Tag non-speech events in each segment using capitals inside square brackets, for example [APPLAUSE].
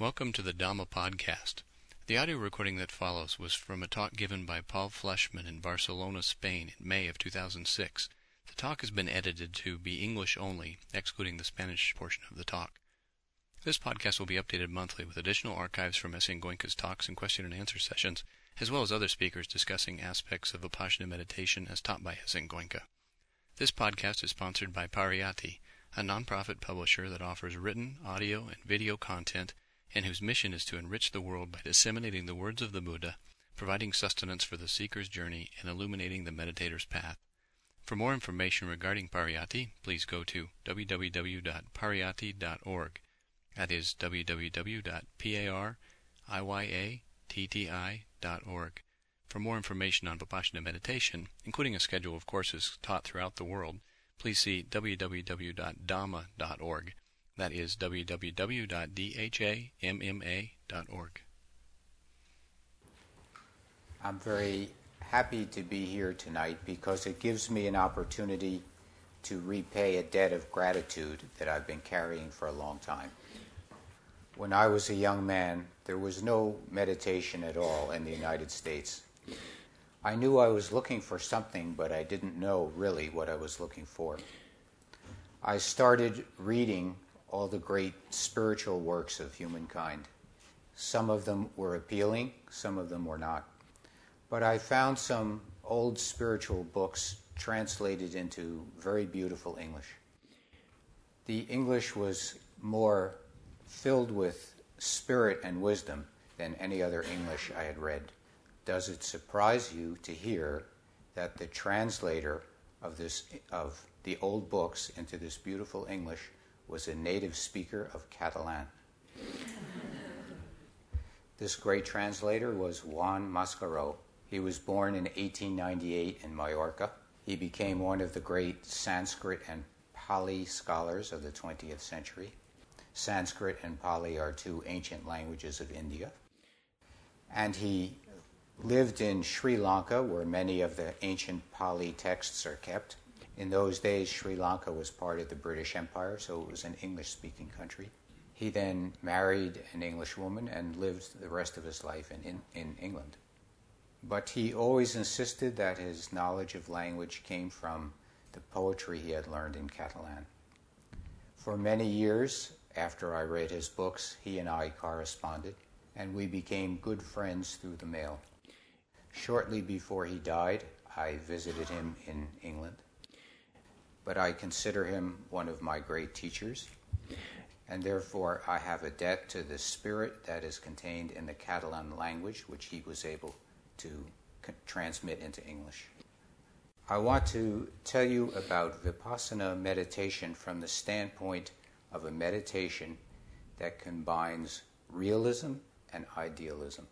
Welcome to the Dhamma podcast. The audio recording that follows was from a talk given by Paul Fleischman in Barcelona, Spain in May of 2006. The talk has been edited to be English only, excluding the Spanish portion of the talk. This podcast will be updated monthly with additional archives from S.N. Goenka's talks and question and answer sessions, as well as other speakers discussing aspects of Vipassana meditation as taught by S.N. Goenka. This podcast is sponsored by Pariyatti, a nonprofit publisher that offers written, audio, and video content and whose mission is to enrich the world by disseminating the words of the Buddha, providing sustenance for the seeker's journey, and illuminating the meditator's path. For more information regarding Pariyatti, please go to www.pariyatti.org. That is www.pariyatti.org. For more information on Vipassana meditation, including a schedule of courses taught throughout the world, please see www.dhamma.org. That is www.dhamma.org. I'm very happy to be here tonight because it gives me an opportunity to repay a debt of gratitude that I've been carrying for a long time. When I was a young man, there was no meditation at all in the United States. I knew I was looking for something, but I didn't know really what I was looking for. I started reading all the great spiritual works of humankind. Some of them were appealing, some of them were not. But I found some old spiritual books translated into very beautiful English. The English was more filled with spirit and wisdom than any other English I had read. Does it surprise you to hear that the translator of this of the old books into this beautiful English was a native speaker of Catalan. this great translator was Juan Mascaró. He was born in 1898 in Mallorca. He became one of the great Sanskrit and Pali scholars of the 20th century. Sanskrit and Pali are two ancient languages of India. And he lived in Sri Lanka, where many of the ancient Pali texts are kept. In those days, Sri Lanka was part of the British Empire, so it was an English speaking country. He then married an English woman and lived the rest of his life in, in, in, England. But he always insisted that his knowledge of language came from the poetry he had learned in Catalan. For many years after I read his books, he and I corresponded, and we became good friends through the mail. Shortly before he died, I visited him in England but I consider him one of my great teachers, and therefore I have a debt to the spirit that is contained in the Catalan language, which he was able to transmit into English. I want to tell you about Vipassana meditation from the standpoint of a meditation that combines realism and idealism.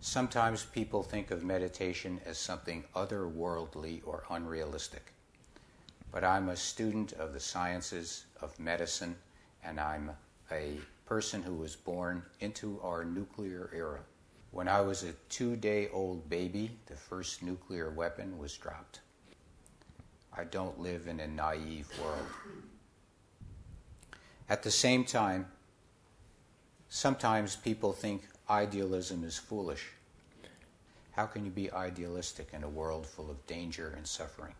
Sometimes people think of meditation as something otherworldly or unrealistic but I'm a student of the sciences of medicine, and I'm a person who was born into our nuclear era. When I was a two day old baby, the first nuclear weapon was dropped. I don't live in a naive world. At the same time, sometimes people think idealism is foolish. How can you be idealistic in a world full of danger and suffering?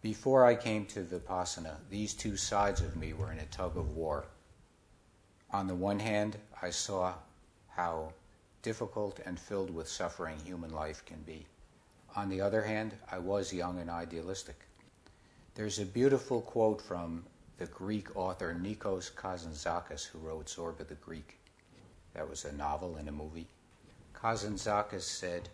Before I came to Vipassana, these two sides of me were in a tug of war. On the one hand, I saw how difficult and filled with suffering human life can be. On the other hand, I was young and idealistic. There's a beautiful quote from the Greek author Nikos Kazantzakis, who wrote Zorba the Greek. That was a novel and a movie. Kazantzakis said,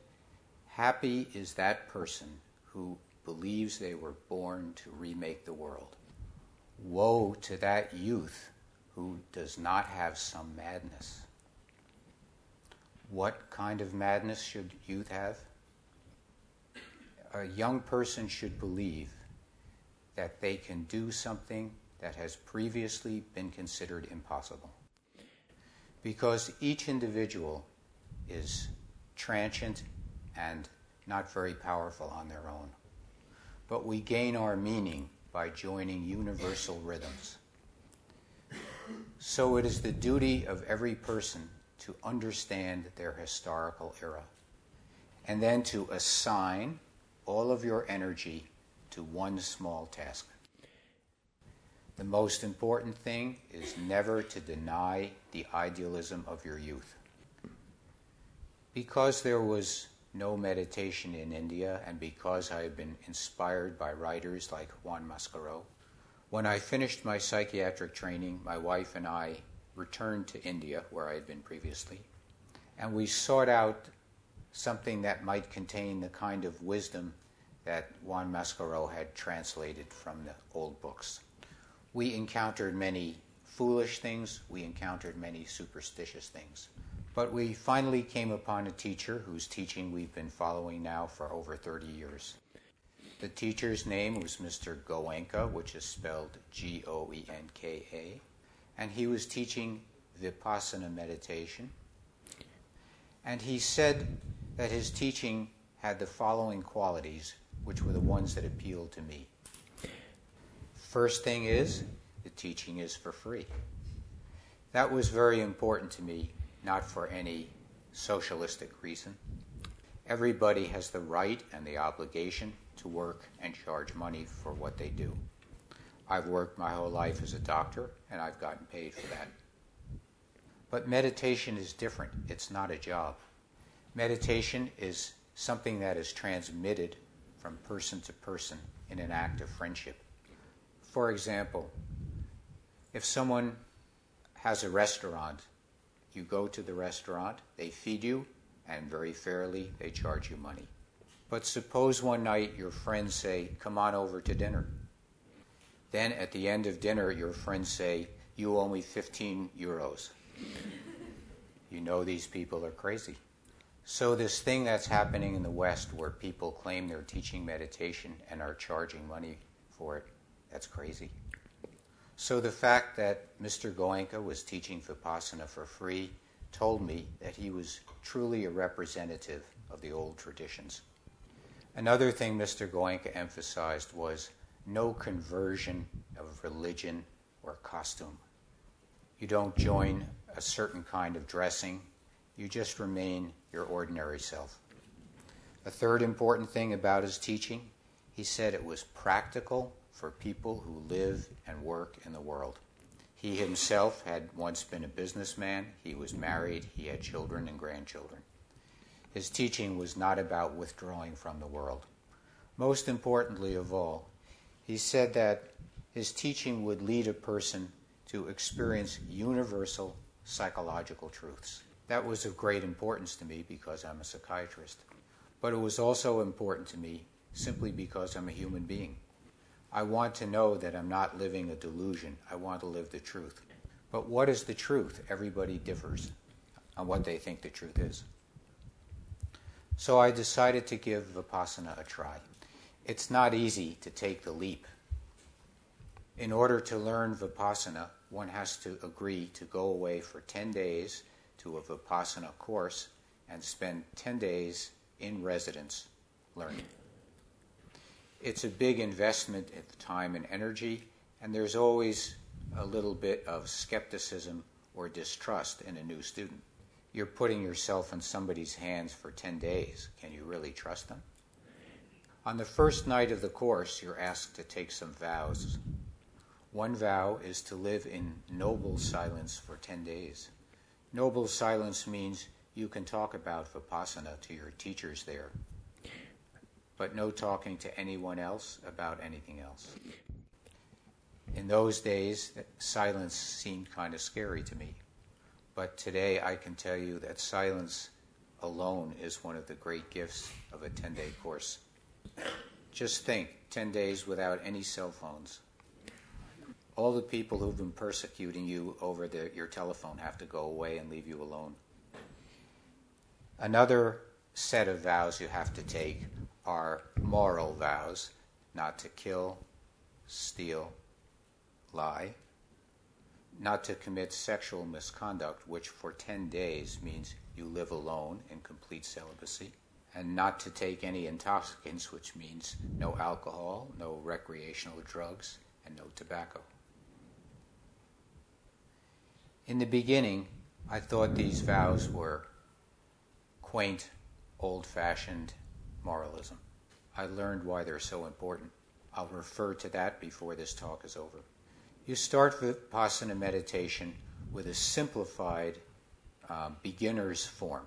Happy is that person who believes they were born to remake the world. Woe to that youth who does not have some madness. What kind of madness should youth have? A young person should believe that they can do something that has previously been considered impossible. Because each individual is transient and not very powerful on their own but we gain our meaning by joining universal rhythms. So it is the duty of every person to understand their historical era and then to assign all of your energy to one small task. The most important thing is never to deny the idealism of your youth. Because there was no meditation in India, and because I had been inspired by writers like Juan Mascaro, when I finished my psychiatric training, my wife and I returned to India, where I had been previously, and we sought out something that might contain the kind of wisdom that Juan Mascaro had translated from the old books. We encountered many foolish things, we encountered many superstitious things. But we finally came upon a teacher whose teaching we've been following now for over 30 years. The teacher's name was Mr. Goenka, which is spelled G O E N K A, and he was teaching Vipassana meditation. And he said that his teaching had the following qualities, which were the ones that appealed to me. First thing is, the teaching is for free. That was very important to me, not for any socialistic reason. Everybody has the right and the obligation to work and charge money for what they do. I've worked my whole life as a doctor and I've gotten paid for that. But meditation is different, it's not a job. Meditation is something that is transmitted from person to person in an act of friendship. For example, if someone has a restaurant, you go to the restaurant, they feed you, and very fairly they charge you money. But suppose one night your friends say, Come on over to dinner. Then at the end of dinner, your friends say, You owe me 15 euros. You know these people are crazy. So, this thing that's happening in the West where people claim they're teaching meditation and are charging money for it, that's crazy. So, the fact that Mr. Goenka was teaching Vipassana for free told me that he was truly a representative of the old traditions. Another thing Mr. Goenka emphasized was no conversion of religion or costume. You don't join a certain kind of dressing, you just remain your ordinary self. A third important thing about his teaching, he said it was practical for people who live and work in the world. He himself had once been a businessman, he was married, he had children and grandchildren. His teaching was not about withdrawing from the world. Most importantly of all, he said that his teaching would lead a person to experience universal psychological truths. That was of great importance to me because I'm a psychiatrist. But it was also important to me simply because I'm a human being. I want to know that I'm not living a delusion. I want to live the truth. But what is the truth? Everybody differs on what they think the truth is. So I decided to give Vipassana a try. It's not easy to take the leap. In order to learn Vipassana, one has to agree to go away for 10 days to a Vipassana course and spend 10 days in residence learning it's a big investment of time and energy, and there's always a little bit of skepticism or distrust in a new student. You're putting yourself in somebody's hands for 10 days. Can you really trust them? On the first night of the course, you're asked to take some vows. One vow is to live in noble silence for 10 days. Noble silence means you can talk about Vipassana to your teachers there but no talking to anyone else about anything else. In those days, silence seemed kind of scary to me. But today I can tell you that silence alone is one of the great gifts of a 10 day course. Just think 10 days without any cell phones. All the people who've been persecuting you over the, your telephone have to go away and leave you alone. Another set of vows you have to take are moral vows not to kill, steal, lie, not to commit sexual misconduct, which for 10 days means you live alone in complete celibacy, and not to take any intoxicants, which means no alcohol, no recreational drugs, and no tobacco. In the beginning, I thought these vows were quaint, old fashioned moralism. I learned why they're so important. I'll refer to that before this talk is over. You start Vipassana meditation with a simplified uh, beginner's form.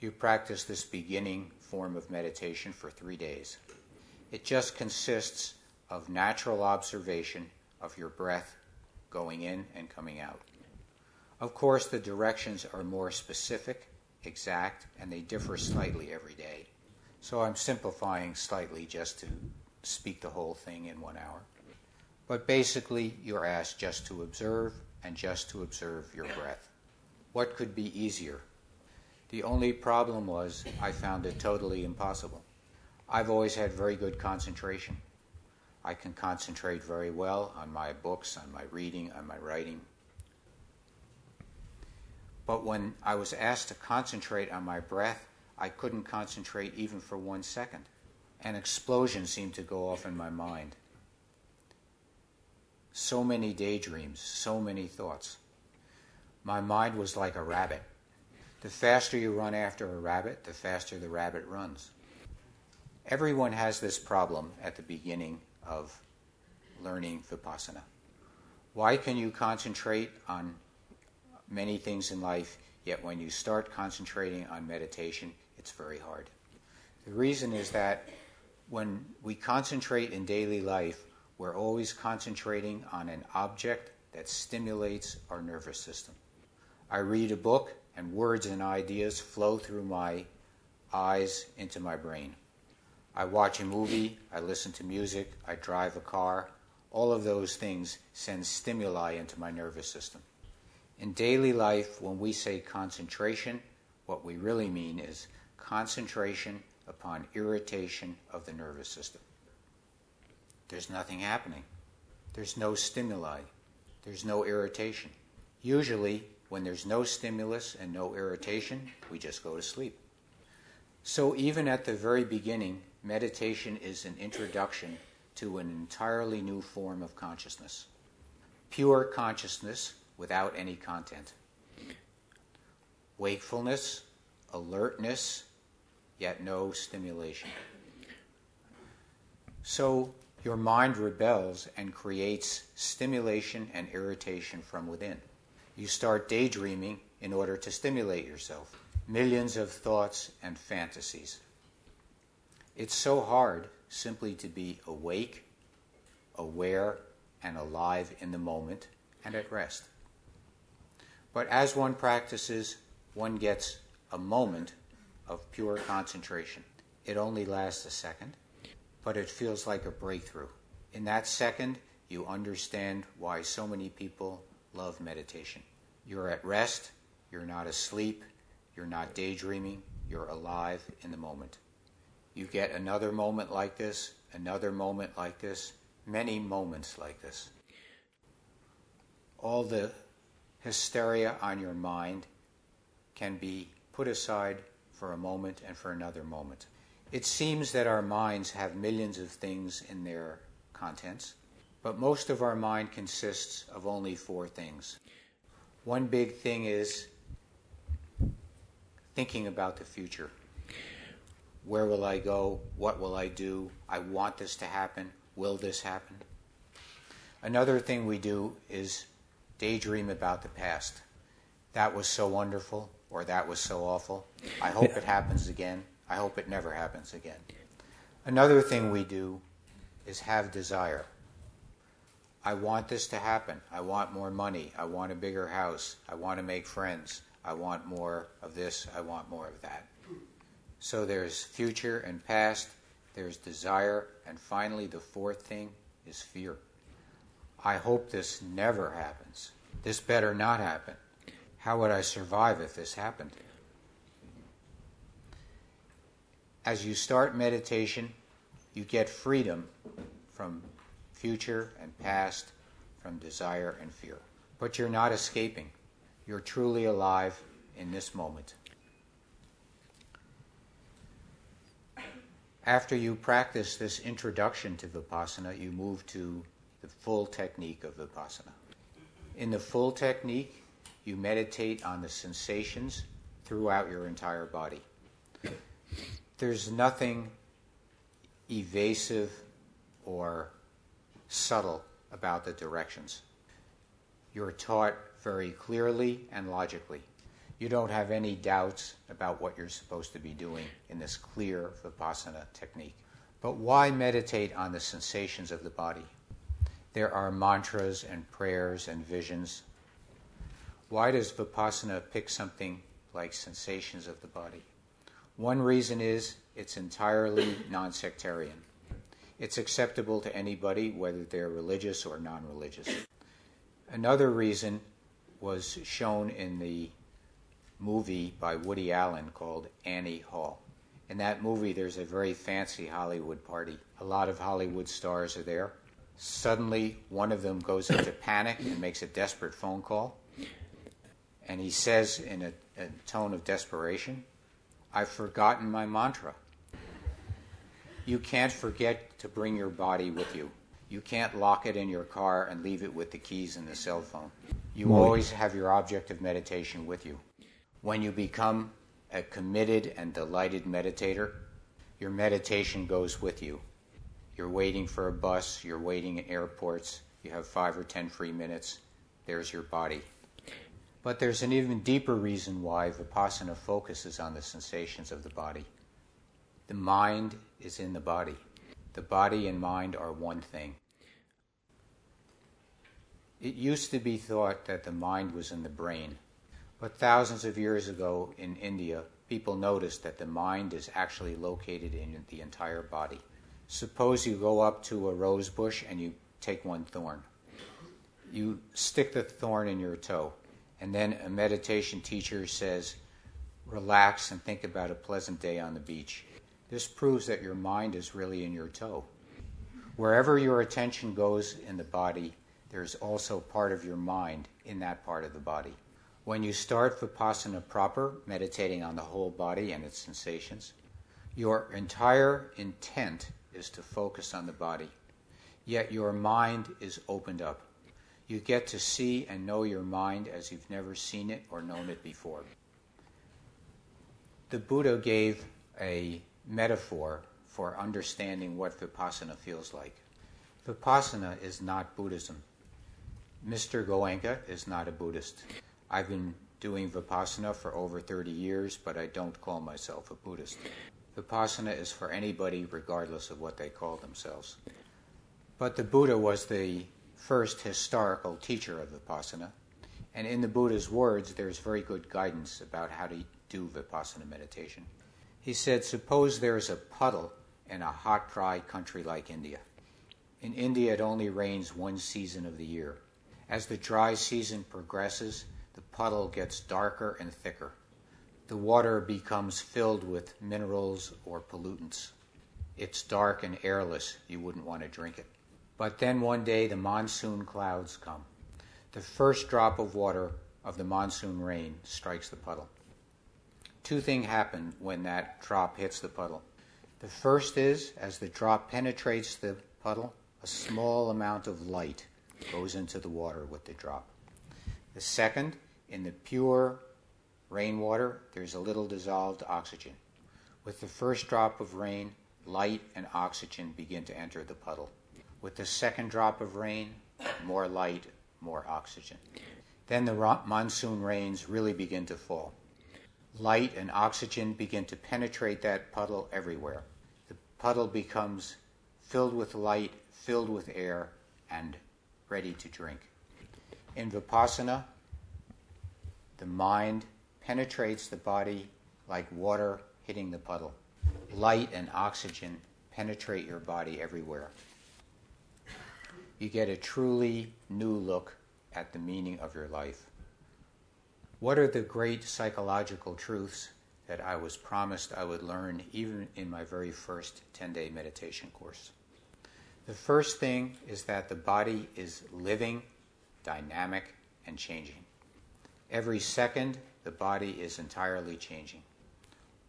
You practice this beginning form of meditation for three days. It just consists of natural observation of your breath going in and coming out. Of course, the directions are more specific, exact, and they differ slightly every day. So I'm simplifying slightly just to speak the whole thing in one hour. But basically, you're asked just to observe and just to observe your breath. What could be easier? The only problem was I found it totally impossible. I've always had very good concentration. I can concentrate very well on my books, on my reading, on my writing. But when I was asked to concentrate on my breath, I couldn't concentrate even for one second. An explosion seemed to go off in my mind. So many daydreams, so many thoughts. My mind was like a rabbit. The faster you run after a rabbit, the faster the rabbit runs. Everyone has this problem at the beginning of learning Vipassana. Why can you concentrate on many things in life, yet when you start concentrating on meditation, it's very hard? The reason is that when we concentrate in daily life, we're always concentrating on an object that stimulates our nervous system. I read a book, and words and ideas flow through my eyes into my brain. I watch a movie, I listen to music, I drive a car. All of those things send stimuli into my nervous system. In daily life, when we say concentration, what we really mean is concentration upon irritation of the nervous system. There's nothing happening. There's no stimuli. There's no irritation. Usually, when there's no stimulus and no irritation, we just go to sleep. So, even at the very beginning, meditation is an introduction to an entirely new form of consciousness pure consciousness without any content. Wakefulness, alertness, yet no stimulation. So your mind rebels and creates stimulation and irritation from within. You start daydreaming in order to stimulate yourself. Millions of thoughts and fantasies. It's so hard simply to be awake, aware, and alive in the moment and at rest. But as one practices, one gets a moment of pure concentration. It only lasts a second, but it feels like a breakthrough. In that second, you understand why so many people love meditation. You're at rest, you're not asleep, you're not daydreaming, you're alive in the moment. You get another moment like this, another moment like this, many moments like this. All the hysteria on your mind can be put aside for a moment and for another moment. It seems that our minds have millions of things in their contents, but most of our mind consists of only four things. One big thing is thinking about the future. Where will I go? What will I do? I want this to happen. Will this happen? Another thing we do is daydream about the past. That was so wonderful, or that was so awful. I hope it happens again. I hope it never happens again. Another thing we do is have desire. I want this to happen. I want more money. I want a bigger house. I want to make friends. I want more of this. I want more of that. So there's future and past, there's desire, and finally, the fourth thing is fear. I hope this never happens. This better not happen. How would I survive if this happened? As you start meditation, you get freedom from future and past, from desire and fear. But you're not escaping. You're truly alive in this moment. After you practice this introduction to Vipassana, you move to the full technique of Vipassana. In the full technique, you meditate on the sensations throughout your entire body. There's nothing evasive or subtle about the directions. You're taught very clearly and logically. You don't have any doubts about what you're supposed to be doing in this clear Vipassana technique. But why meditate on the sensations of the body? There are mantras and prayers and visions. Why does Vipassana pick something like sensations of the body? One reason is it's entirely non sectarian. It's acceptable to anybody, whether they're religious or non religious. Another reason was shown in the movie by Woody Allen called Annie Hall. In that movie, there's a very fancy Hollywood party. A lot of Hollywood stars are there. Suddenly, one of them goes into panic and makes a desperate phone call. And he says, in a, a tone of desperation, I've forgotten my mantra. You can't forget to bring your body with you. You can't lock it in your car and leave it with the keys and the cell phone. You always have your object of meditation with you. When you become a committed and delighted meditator, your meditation goes with you. You're waiting for a bus, you're waiting in airports, you have five or ten free minutes, there's your body. But there's an even deeper reason why Vipassana focuses on the sensations of the body. The mind is in the body. The body and mind are one thing. It used to be thought that the mind was in the brain, but thousands of years ago in India, people noticed that the mind is actually located in the entire body. Suppose you go up to a rose bush and you take one thorn. You stick the thorn in your toe, and then a meditation teacher says, Relax and think about a pleasant day on the beach. This proves that your mind is really in your toe. Wherever your attention goes in the body, there's also part of your mind in that part of the body. When you start Vipassana proper, meditating on the whole body and its sensations, your entire intent is to focus on the body. Yet your mind is opened up. You get to see and know your mind as you've never seen it or known it before. The Buddha gave a metaphor for understanding what Vipassana feels like. Vipassana is not Buddhism. Mr. Goenka is not a Buddhist. I've been doing Vipassana for over 30 years, but I don't call myself a Buddhist. Vipassana is for anybody, regardless of what they call themselves. But the Buddha was the first historical teacher of Vipassana, and in the Buddha's words, there's very good guidance about how to do Vipassana meditation. He said, Suppose there's a puddle in a hot, dry country like India. In India, it only rains one season of the year. As the dry season progresses, the puddle gets darker and thicker. The water becomes filled with minerals or pollutants. It's dark and airless. You wouldn't want to drink it. But then one day the monsoon clouds come. The first drop of water of the monsoon rain strikes the puddle two things happen when that drop hits the puddle. The first is, as the drop penetrates the puddle, a small amount of light goes into the water with the drop. The second, in the pure rainwater, there's a little dissolved oxygen. With the first drop of rain, light and oxygen begin to enter the puddle. With the second drop of rain, more light, more oxygen. Then the monsoon rains really begin to fall light and oxygen begin to penetrate that puddle everywhere. The puddle becomes filled with light, filled with air, and ready to drink. In Vipassana, the mind penetrates the body like water hitting the puddle. Light and oxygen penetrate your body everywhere. You get a truly new look at the meaning of your life. What are the great psychological truths that I was promised I would learn even in my very first 10 day meditation course? The first thing is that the body is living, dynamic, and changing. Every second, the body is entirely changing.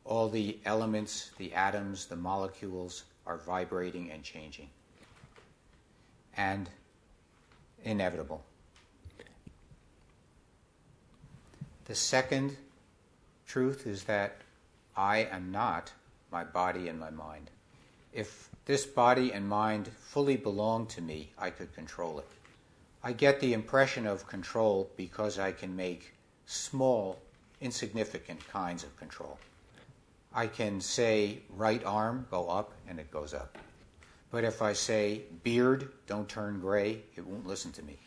All the elements, the atoms, the molecules are vibrating and changing. And inevitable. The second truth is that I am not my body and my mind. If this body and mind fully belonged to me, I could control it. I get the impression of control because I can make small, insignificant kinds of control. I can say right arm, go up, and it goes up. But if I say beard, don't turn gray, it won't listen to me.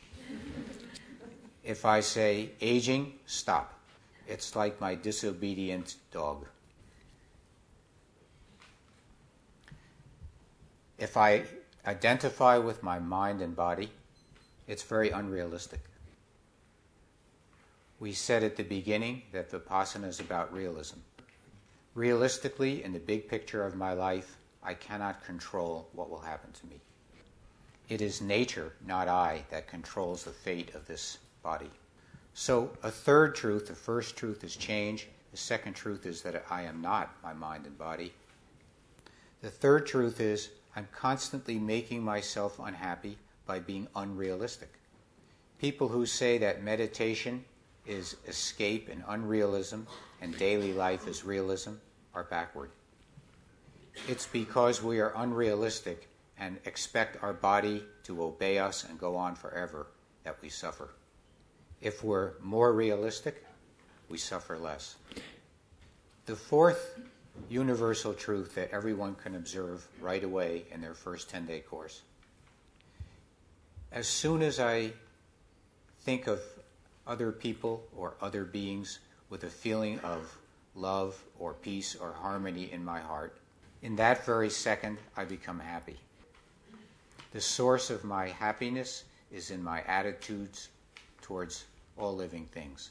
if I say aging, stop. It's like my disobedient dog. If I identify with my mind and body, it's very unrealistic. We said at the beginning that Vipassana is about realism. Realistically, in the big picture of my life, I cannot control what will happen to me. It is nature, not I, that controls the fate of this body. So, a third truth the first truth is change, the second truth is that I am not my mind and body. The third truth is I'm constantly making myself unhappy by being unrealistic. People who say that meditation is escape and unrealism and daily life is realism are backward. It's because we are unrealistic and expect our body to obey us and go on forever that we suffer. If we're more realistic, we suffer less. The fourth universal truth that everyone can observe right away in their first 10 day course. As soon as I think of other people or other beings with a feeling of love or peace or harmony in my heart, in that very second I become happy. The source of my happiness is in my attitudes towards all living things.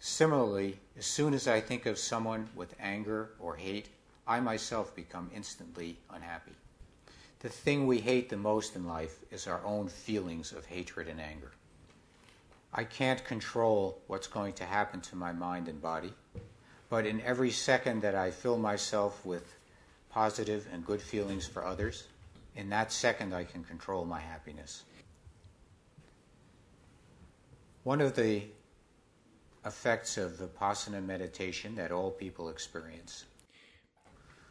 Similarly, as soon as I think of someone with anger or hate, I myself become instantly unhappy. The thing we hate the most in life is our own feelings of hatred and anger. I can't control what's going to happen to my mind and body, but in every second that I fill myself with positive and good feelings for others, in that second I can control my happiness. One of the effects of Vipassana meditation that all people experience,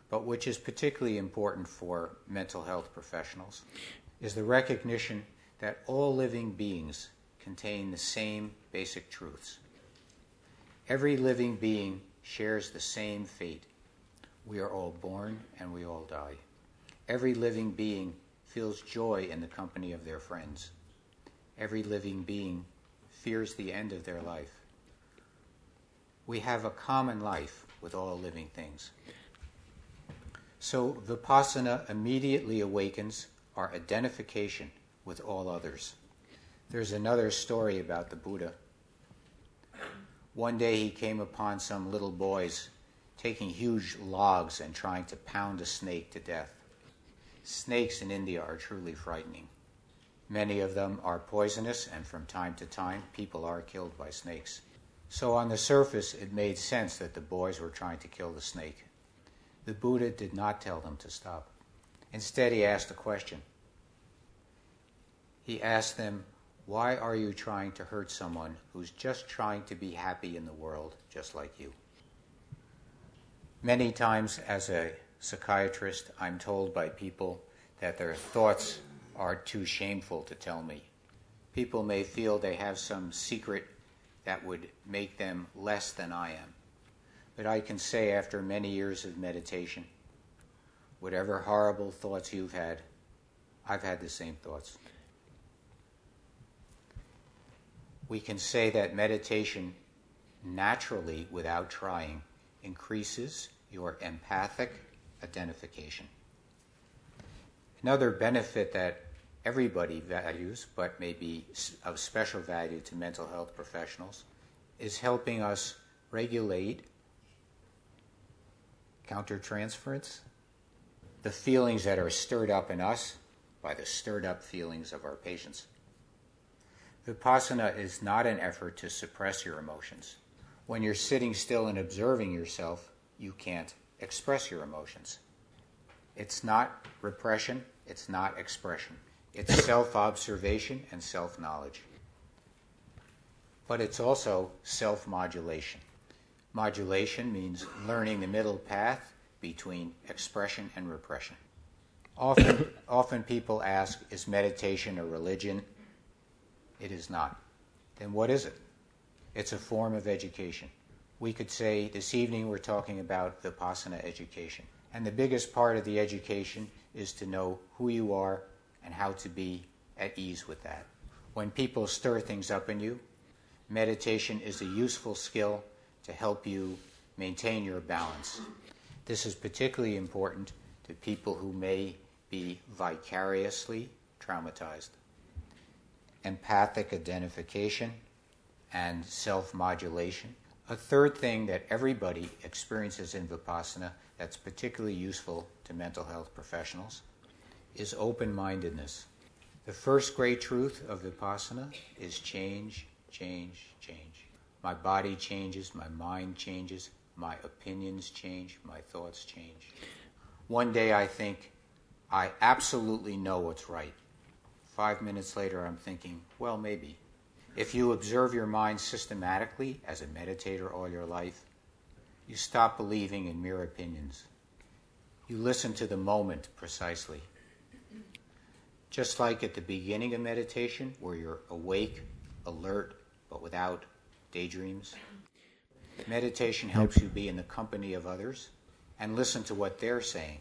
but which is particularly important for mental health professionals, is the recognition that all living beings contain the same basic truths. Every living being shares the same fate. We are all born and we all die. Every living being feels joy in the company of their friends. Every living being fears the end of their life. We have a common life with all living things. So Vipassana immediately awakens our identification with all others. There's another story about the Buddha. One day he came upon some little boys taking huge logs and trying to pound a snake to death. Snakes in India are truly frightening. Many of them are poisonous, and from time to time, people are killed by snakes. So, on the surface, it made sense that the boys were trying to kill the snake. The Buddha did not tell them to stop. Instead, he asked a question. He asked them, why are you trying to hurt someone who's just trying to be happy in the world, just like you? Many times, as a psychiatrist, I'm told by people that their thoughts are too shameful to tell me. People may feel they have some secret that would make them less than I am. But I can say, after many years of meditation, whatever horrible thoughts you've had, I've had the same thoughts. We can say that meditation naturally, without trying, increases your empathic identification. Another benefit that everybody values, but may be of special value to mental health professionals, is helping us regulate countertransference, the feelings that are stirred up in us by the stirred up feelings of our patients. Vipassana is not an effort to suppress your emotions. When you're sitting still and observing yourself, you can't express your emotions. It's not repression, it's not expression. It's [COUGHS] self observation and self knowledge. but it's also self modulation. Modulation means learning the middle path between expression and repression. Often, [COUGHS] often people ask, is meditation a religion? It is not. Then what is it? It's a form of education. We could say this evening we're talking about Vipassana education. And the biggest part of the education is to know who you are and how to be at ease with that. When people stir things up in you, meditation is a useful skill to help you maintain your balance. This is particularly important to people who may be vicariously traumatized. Empathic identification and self modulation. A third thing that everybody experiences in Vipassana that's particularly useful to mental health professionals is open mindedness. The first great truth of Vipassana is change, change, change. My body changes, my mind changes, my opinions change, my thoughts change. One day I think, I absolutely know what's right. Five minutes later, I'm thinking, well, maybe. If you observe your mind systematically as a meditator all your life, you stop believing in mere opinions. You listen to the moment precisely. Just like at the beginning of meditation, where you're awake, alert, but without daydreams. Meditation helps you be in the company of others and listen to what they're saying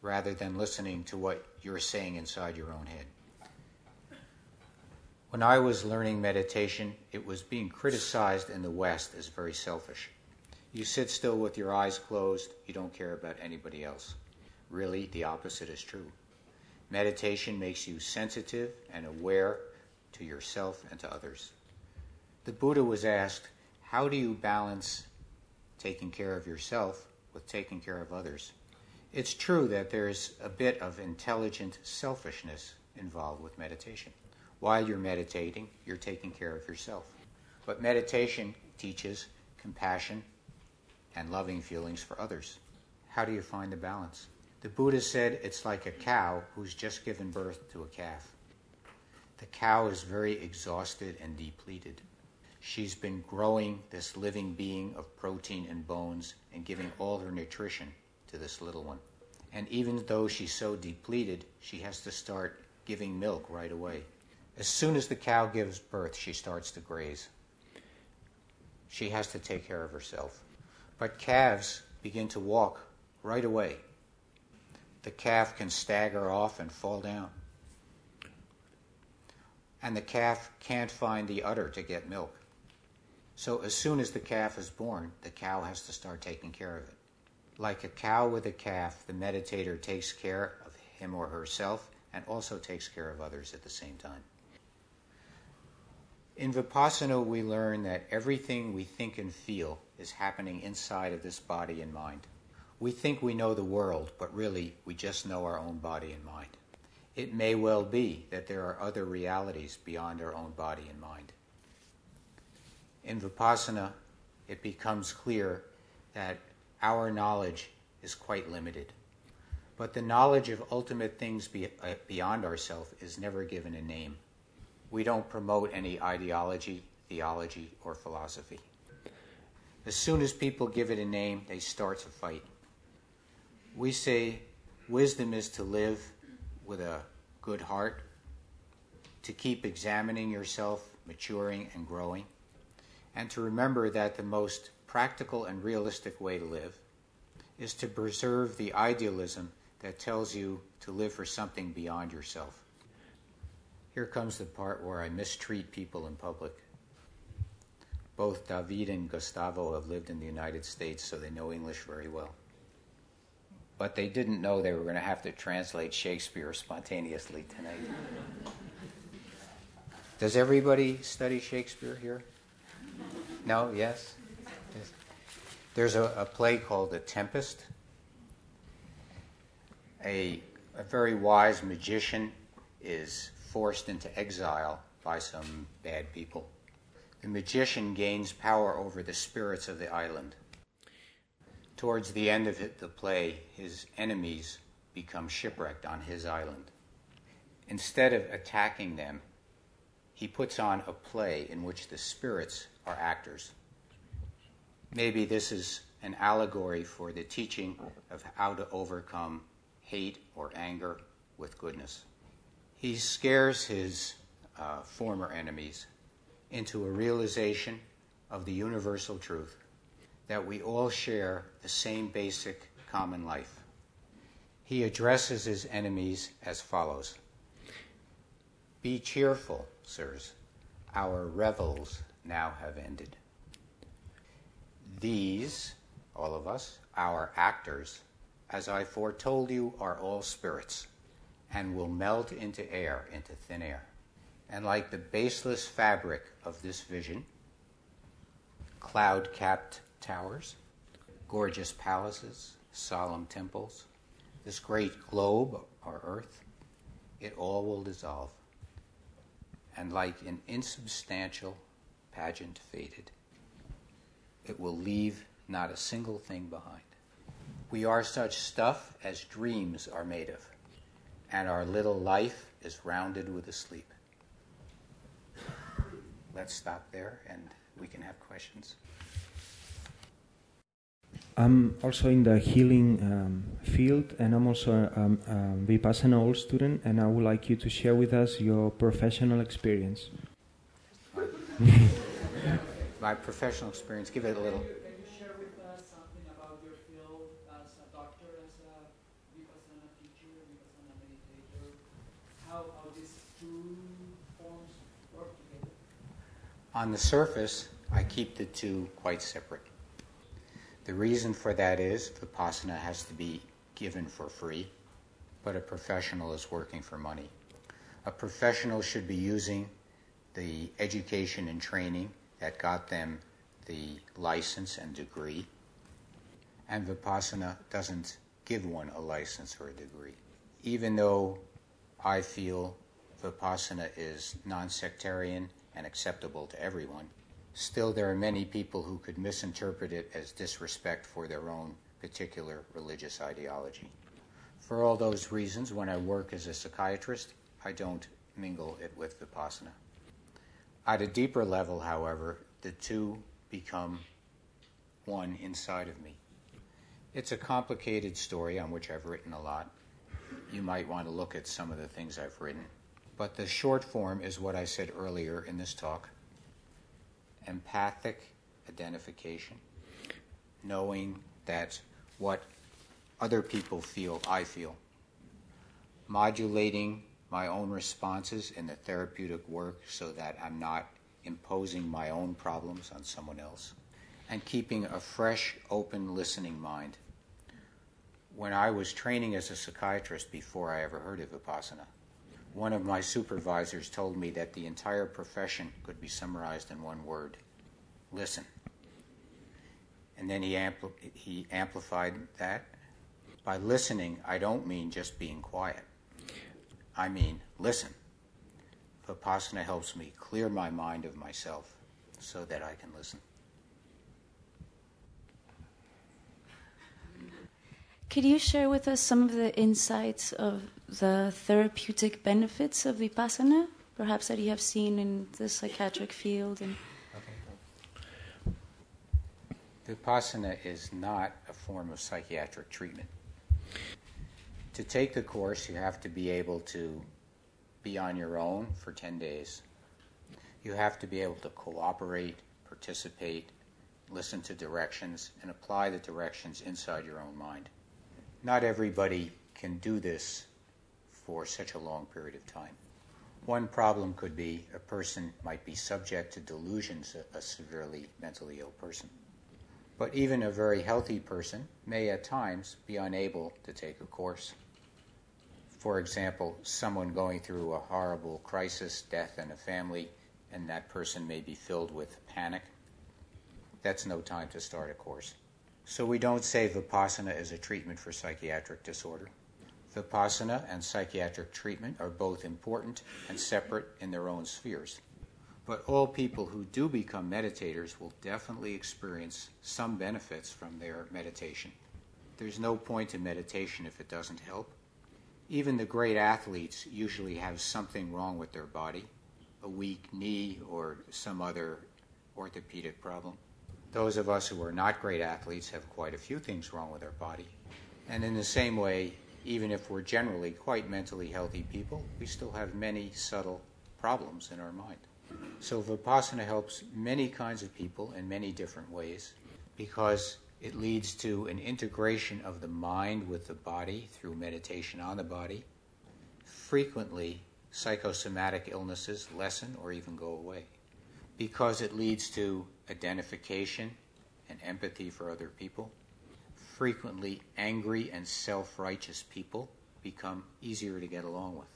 rather than listening to what you're saying inside your own head. When I was learning meditation, it was being criticized in the West as very selfish. You sit still with your eyes closed, you don't care about anybody else. Really, the opposite is true. Meditation makes you sensitive and aware to yourself and to others. The Buddha was asked, How do you balance taking care of yourself with taking care of others? It's true that there's a bit of intelligent selfishness involved with meditation. While you're meditating, you're taking care of yourself. But meditation teaches compassion and loving feelings for others. How do you find the balance? The Buddha said it's like a cow who's just given birth to a calf. The cow is very exhausted and depleted. She's been growing this living being of protein and bones and giving all her nutrition to this little one. And even though she's so depleted, she has to start giving milk right away. As soon as the cow gives birth, she starts to graze. She has to take care of herself. But calves begin to walk right away. The calf can stagger off and fall down. And the calf can't find the udder to get milk. So as soon as the calf is born, the cow has to start taking care of it. Like a cow with a calf, the meditator takes care of him or herself and also takes care of others at the same time. In Vipassana, we learn that everything we think and feel is happening inside of this body and mind. We think we know the world, but really we just know our own body and mind. It may well be that there are other realities beyond our own body and mind. In Vipassana, it becomes clear that our knowledge is quite limited. But the knowledge of ultimate things uh, beyond ourselves is never given a name. We don't promote any ideology, theology, or philosophy. As soon as people give it a name, they start to fight. We say wisdom is to live with a good heart, to keep examining yourself, maturing and growing, and to remember that the most practical and realistic way to live is to preserve the idealism that tells you to live for something beyond yourself. Here comes the part where I mistreat people in public. Both David and Gustavo have lived in the United States, so they know English very well. But they didn't know they were going to have to translate Shakespeare spontaneously tonight. Does everybody study Shakespeare here? No? Yes? yes. There's a, a, play called The Tempest. A, a very wise magician is forced into exile by some bad people the magician gains power over the spirits of the island. Towards the end of the play, his enemies become shipwrecked on his island. Instead of attacking them, he puts on a play in which the spirits are actors. Maybe this is an allegory for the teaching of how to overcome hate or anger with goodness. He scares his uh, former enemies into a realization of the universal truth that we all share the same basic common life. He addresses his enemies as follows Be cheerful, sirs, our revels now have ended. These, all of us, our actors, as I foretold you, are all spirits and will melt into air, into thin air. And like the baseless fabric of this vision, cloud capped towers, gorgeous palaces, solemn temples, this great globe, our earth, it all will dissolve. And like an insubstantial pageant faded, it will leave not a single thing behind. We are such stuff as dreams are made of, and our little life is rounded with a sleep. Let's stop there and we can have questions. I'm also in the healing um, field, and I'm also a, um, a Vipassana old student, and I would like you to share with us your professional experience. [LAUGHS] My professional experience, give it a little. Can you share with us something about your field as a doctor, as a Vipassana teacher, Vipassana meditator? How, how these two forms work together? On the surface, I keep the two quite separate. The reason for that is Vipassana has to be given for free, but a professional is working for money. A professional should be using the education and training that got them the license and degree, and Vipassana doesn't give one a license or a degree. Even though I feel Vipassana is non sectarian and acceptable to everyone, Still, there are many people who could misinterpret it as disrespect for their own particular religious ideology. For all those reasons, when I work as a psychiatrist, I don't mingle it with Vipassana. At a deeper level, however, the two become one inside of me. It's a complicated story on which I've written a lot. You might want to look at some of the things I've written. But the short form is what I said earlier in this talk. Empathic identification, knowing that what other people feel, I feel, modulating my own responses in the therapeutic work so that I'm not imposing my own problems on someone else, and keeping a fresh, open, listening mind. When I was training as a psychiatrist before I ever heard of Vipassana, one of my supervisors told me that the entire profession could be summarized in one word listen. And then he, ampli- he amplified that. By listening, I don't mean just being quiet, I mean listen. Vipassana helps me clear my mind of myself so that I can listen. Could you share with us some of the insights of the therapeutic benefits of vipassana, perhaps that you have seen in the psychiatric field? And Vipassana is not a form of psychiatric treatment. To take the course, you have to be able to be on your own for 10 days. You have to be able to cooperate, participate, listen to directions, and apply the directions inside your own mind. Not everybody can do this for such a long period of time. One problem could be a person might be subject to delusions, a, a severely mentally ill person. But even a very healthy person may at times be unable to take a course. For example, someone going through a horrible crisis, death in a family, and that person may be filled with panic. That's no time to start a course. So we don't say Vipassana is a treatment for psychiatric disorder. Vipassana and psychiatric treatment are both important and separate in their own spheres. But all people who do become meditators will definitely experience some benefits from their meditation. There's no point in meditation if it doesn't help. Even the great athletes usually have something wrong with their body, a weak knee or some other orthopedic problem. Those of us who are not great athletes have quite a few things wrong with our body. And in the same way, even if we're generally quite mentally healthy people, we still have many subtle problems in our mind. So Vipassana helps many kinds of people in many different ways because it leads to an integration of the mind with the body through meditation on the body. Frequently, psychosomatic illnesses lessen or even go away because it leads to identification and empathy for other people. Frequently, angry and self righteous people become easier to get along with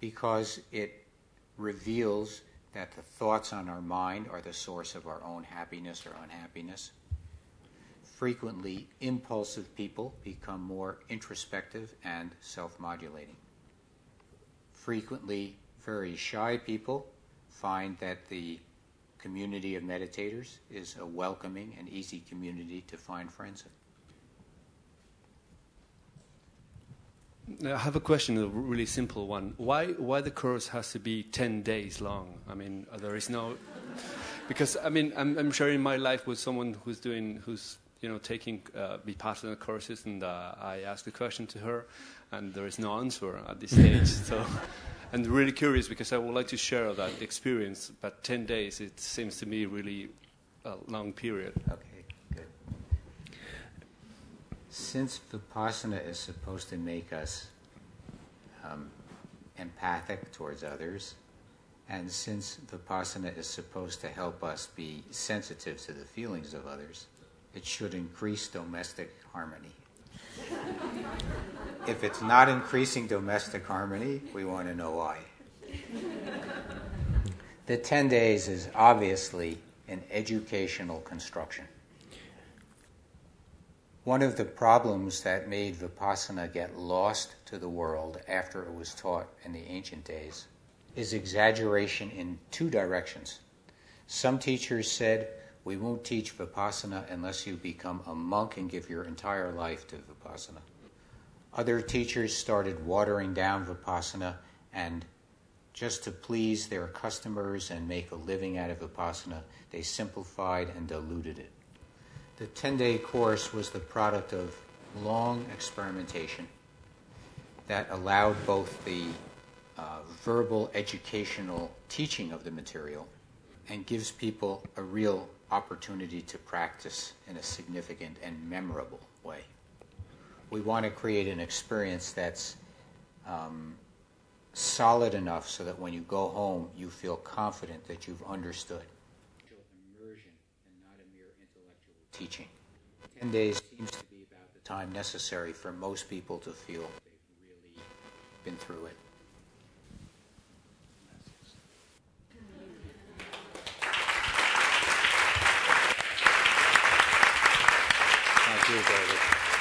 because it reveals that the thoughts on our mind are the source of our own happiness or unhappiness. Frequently, impulsive people become more introspective and self modulating. Frequently, very shy people find that the community of meditators is a welcoming and easy community to find friends in. I have a question, a really simple one. Why, why the course has to be 10 days long? I mean, there is no. [LAUGHS] Because, I mean, I'm, I'm sharing my life with someone who's doing, who's, you know, taking uh, Vipassana courses, and uh, I asked a question to her, and there is no answer at this stage. [LAUGHS] so and really curious because I would like to share that experience. But 10 days, it seems to me really a long period. Okay, good. Since Vipassana is supposed to make us um, empathic towards others, and since Vipassana is supposed to help us be sensitive to the feelings of others, it should increase domestic harmony. [LAUGHS] if it's not increasing domestic harmony, we want to know why. the 10 days is obviously an educational construction. One of the problems that made Vipassana get lost to the world after it was taught in the ancient days is exaggeration in two directions. Some teachers said, We won't teach Vipassana unless you become a monk and give your entire life to Vipassana. Other teachers started watering down Vipassana and just to please their customers and make a living out of Vipassana, they simplified and diluted it. The 10 day course was the product of long experimentation that allowed both the uh, verbal educational teaching of the material and gives people a real opportunity to practice in a significant and memorable way we want to create an experience that's um, solid enough so that when you go home, you feel confident that you've understood. Immersion and not a mere intellectual teaching. Ten days seems to be about the time necessary for most people to feel they've really been through it. Thank you, David.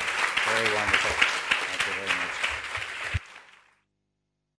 Very wonderful.